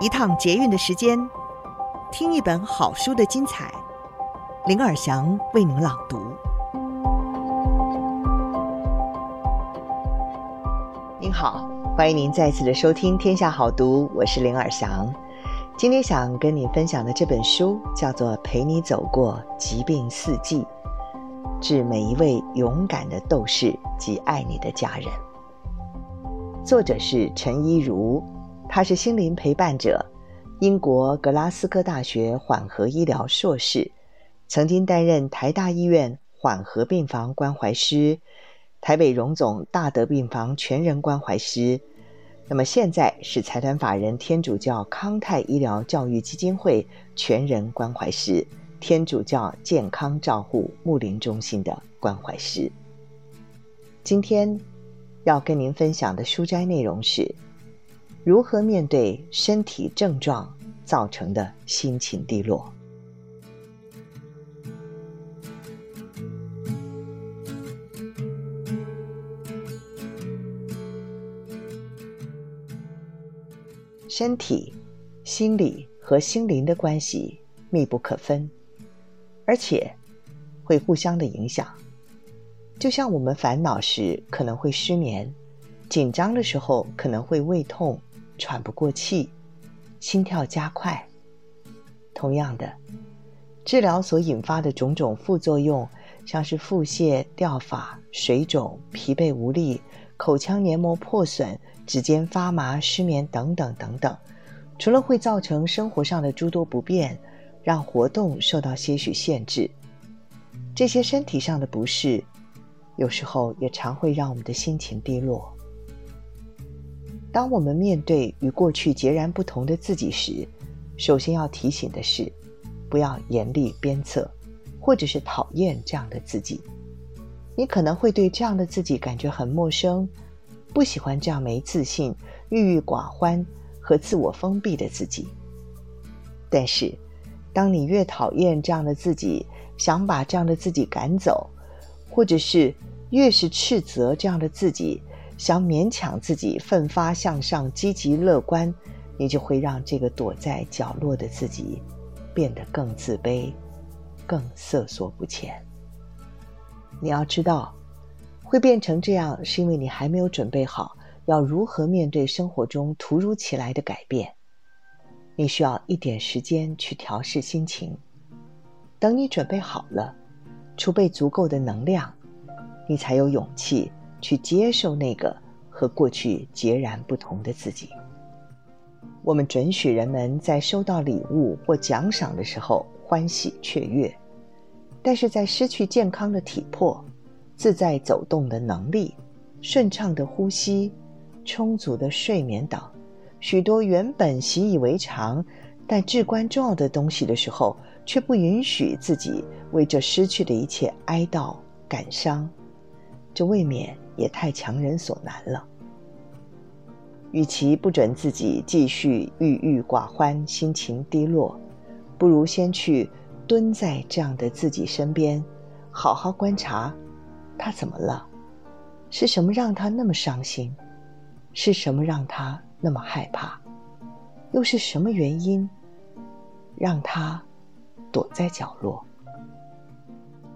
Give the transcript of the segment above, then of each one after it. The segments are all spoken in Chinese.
一趟捷运的时间，听一本好书的精彩。林尔祥为您朗读。您好，欢迎您再次的收听《天下好读》，我是林尔祥。今天想跟你分享的这本书叫做《陪你走过疾病四季》，致每一位勇敢的斗士及爱你的家人。作者是陈一如。他是心灵陪伴者，英国格拉斯哥大学缓和医疗硕士，曾经担任台大医院缓和病房关怀师、台北荣总大德病房全人关怀师。那么现在是财团法人天主教康泰医疗教育基金会全人关怀师、天主教健康照护睦邻中心的关怀师。今天要跟您分享的书斋内容是。如何面对身体症状造成的心情低落？身体、心理和心灵的关系密不可分，而且会互相的影响。就像我们烦恼时可能会失眠，紧张的时候可能会胃痛。喘不过气，心跳加快。同样的，治疗所引发的种种副作用，像是腹泻、掉发、水肿、疲惫无力、口腔黏膜破损、指尖发麻、失眠等等等等，除了会造成生活上的诸多不便，让活动受到些许限制，这些身体上的不适，有时候也常会让我们的心情低落。当我们面对与过去截然不同的自己时，首先要提醒的是，不要严厉鞭策，或者是讨厌这样的自己。你可能会对这样的自己感觉很陌生，不喜欢这样没自信、郁郁寡欢和自我封闭的自己。但是，当你越讨厌这样的自己，想把这样的自己赶走，或者是越是斥责这样的自己，想勉强自己奋发向上、积极乐观，你就会让这个躲在角落的自己变得更自卑、更瑟缩不前。你要知道，会变成这样，是因为你还没有准备好要如何面对生活中突如其来的改变。你需要一点时间去调试心情。等你准备好了，储备足够的能量，你才有勇气。去接受那个和过去截然不同的自己。我们准许人们在收到礼物或奖赏的时候欢喜雀跃，但是在失去健康的体魄、自在走动的能力、顺畅的呼吸、充足的睡眠等许多原本习以为常但至关重要的东西的时候，却不允许自己为这失去的一切哀悼感伤，这未免。也太强人所难了。与其不准自己继续郁郁寡欢、心情低落，不如先去蹲在这样的自己身边，好好观察他怎么了，是什么让他那么伤心，是什么让他那么害怕，又是什么原因让他躲在角落？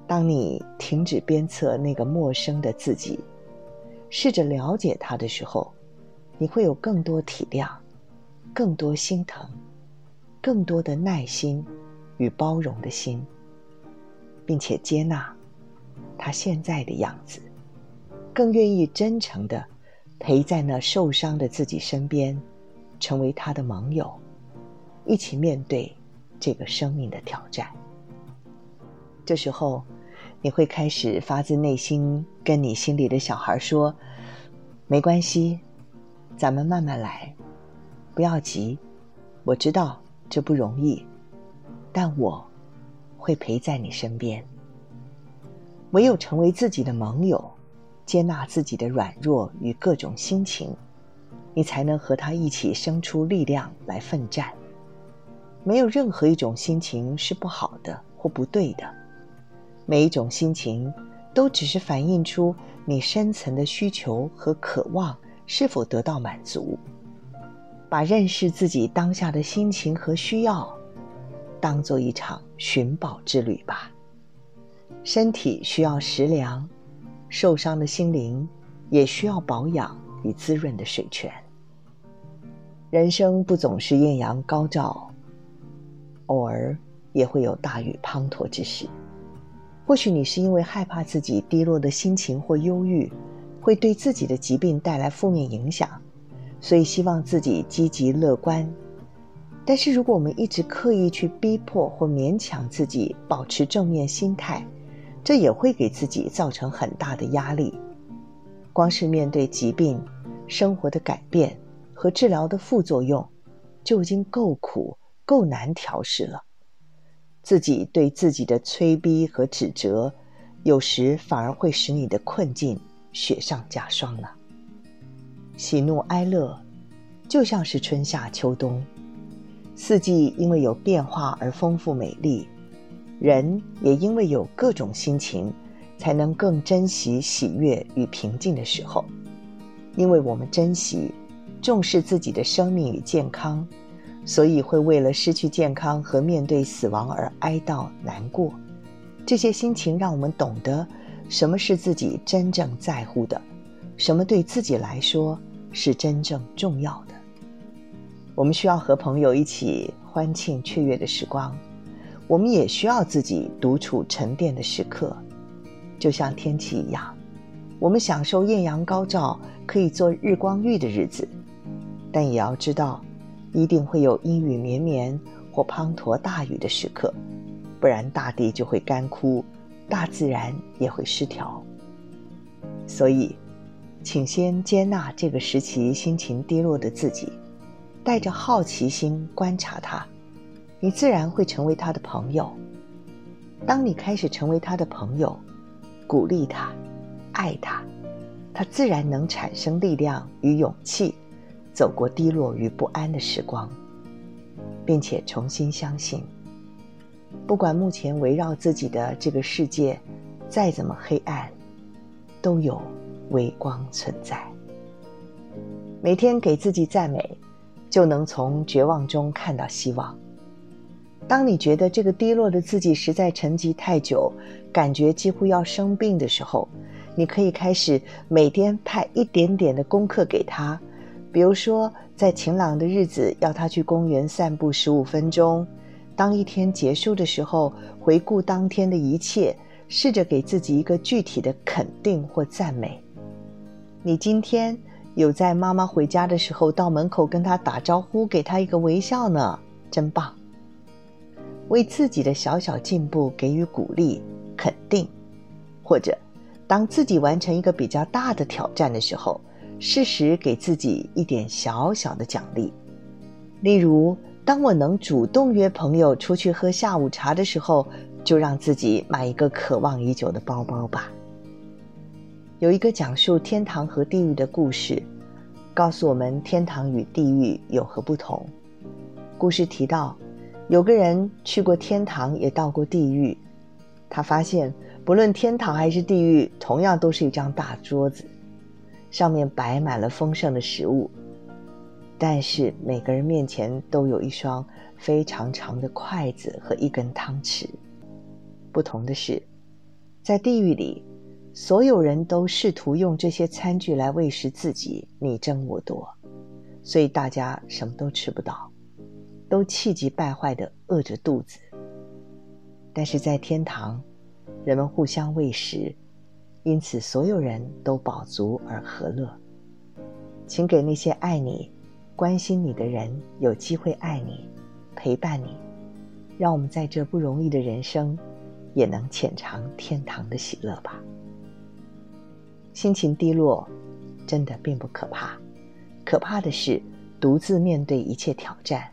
当你停止鞭策那个陌生的自己。试着了解他的时候，你会有更多体谅，更多心疼，更多的耐心与包容的心，并且接纳他现在的样子，更愿意真诚的陪在那受伤的自己身边，成为他的盟友，一起面对这个生命的挑战。这时候，你会开始发自内心跟你心里的小孩说：“没关系，咱们慢慢来，不要急。我知道这不容易，但我会陪在你身边。唯有成为自己的盟友，接纳自己的软弱与各种心情，你才能和他一起生出力量来奋战。没有任何一种心情是不好的或不对的。”每一种心情，都只是反映出你深层的需求和渴望是否得到满足。把认识自己当下的心情和需要，当做一场寻宝之旅吧。身体需要食粮，受伤的心灵也需要保养与滋润的水泉。人生不总是艳阳高照，偶尔也会有大雨滂沱之时。或许你是因为害怕自己低落的心情或忧郁，会对自己的疾病带来负面影响，所以希望自己积极乐观。但是如果我们一直刻意去逼迫或勉强自己保持正面心态，这也会给自己造成很大的压力。光是面对疾病、生活的改变和治疗的副作用，就已经够苦、够难调试了。自己对自己的催逼和指责，有时反而会使你的困境雪上加霜了。喜怒哀乐，就像是春夏秋冬，四季因为有变化而丰富美丽。人也因为有各种心情，才能更珍惜喜悦与平静的时候。因为我们珍惜、重视自己的生命与健康，所以会为了失去健康和面对死亡而哀悼难过。这些心情让我们懂得什么是自己真正在乎的，什么对自己来说是真正重要的。我们需要和朋友一起欢庆雀跃的时光。我们也需要自己独处沉淀的时刻，就像天气一样，我们享受艳阳高照、可以做日光浴的日子，但也要知道，一定会有阴雨绵绵或滂沱大雨的时刻，不然大地就会干枯，大自然也会失调。所以，请先接纳这个时期心情低落的自己，带着好奇心观察它。你自然会成为他的朋友。当你开始成为他的朋友，鼓励他，爱他，他自然能产生力量与勇气，走过低落与不安的时光，并且重新相信，不管目前围绕自己的这个世界再怎么黑暗，都有微光存在。每天给自己赞美，就能从绝望中看到希望。当你觉得这个低落的自己实在沉寂太久，感觉几乎要生病的时候，你可以开始每天派一点点的功课给他，比如说在晴朗的日子要他去公园散步十五分钟。当一天结束的时候，回顾当天的一切，试着给自己一个具体的肯定或赞美。你今天有在妈妈回家的时候到门口跟她打招呼，给她一个微笑呢，真棒。为自己的小小进步给予鼓励、肯定，或者当自己完成一个比较大的挑战的时候，适时给自己一点小小的奖励。例如，当我能主动约朋友出去喝下午茶的时候，就让自己买一个渴望已久的包包吧。有一个讲述天堂和地狱的故事，告诉我们天堂与地狱有何不同。故事提到，有个人去过天堂，也到过地狱。他发现，不论天堂还是地狱，同样都是一张大桌子，上面摆满了丰盛的食物。但是每个人面前都有一双非常长的筷子和一根汤匙。不同的是，在地狱里，所有人都试图用这些餐具来喂食自己，你争我夺，所以大家什么都吃不到。都气急败坏地饿着肚子，但是在天堂，人们互相喂食，因此所有人都饱足而和乐。请给那些爱你、关心你的人有机会爱你、陪伴你，让我们在这不容易的人生，也能浅尝天堂的喜乐吧。心情低落，真的并不可怕，可怕的是独自面对一切挑战。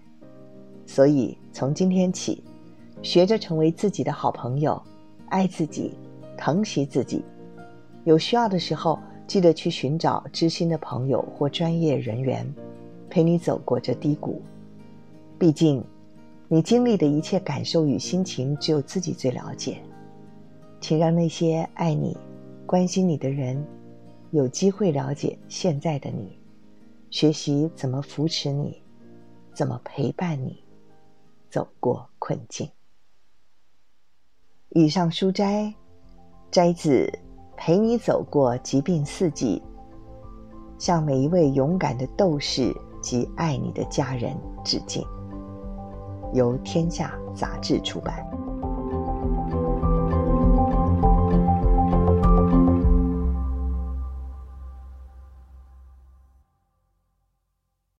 所以，从今天起，学着成为自己的好朋友，爱自己，疼惜自己。有需要的时候，记得去寻找知心的朋友或专业人员，陪你走过这低谷。毕竟，你经历的一切感受与心情，只有自己最了解。请让那些爱你、关心你的人，有机会了解现在的你，学习怎么扶持你。怎么陪伴你走过困境。以上书摘摘自《陪你走过疾病四季》，向每一位勇敢的斗士及爱你的家人致敬。由天下杂志出版。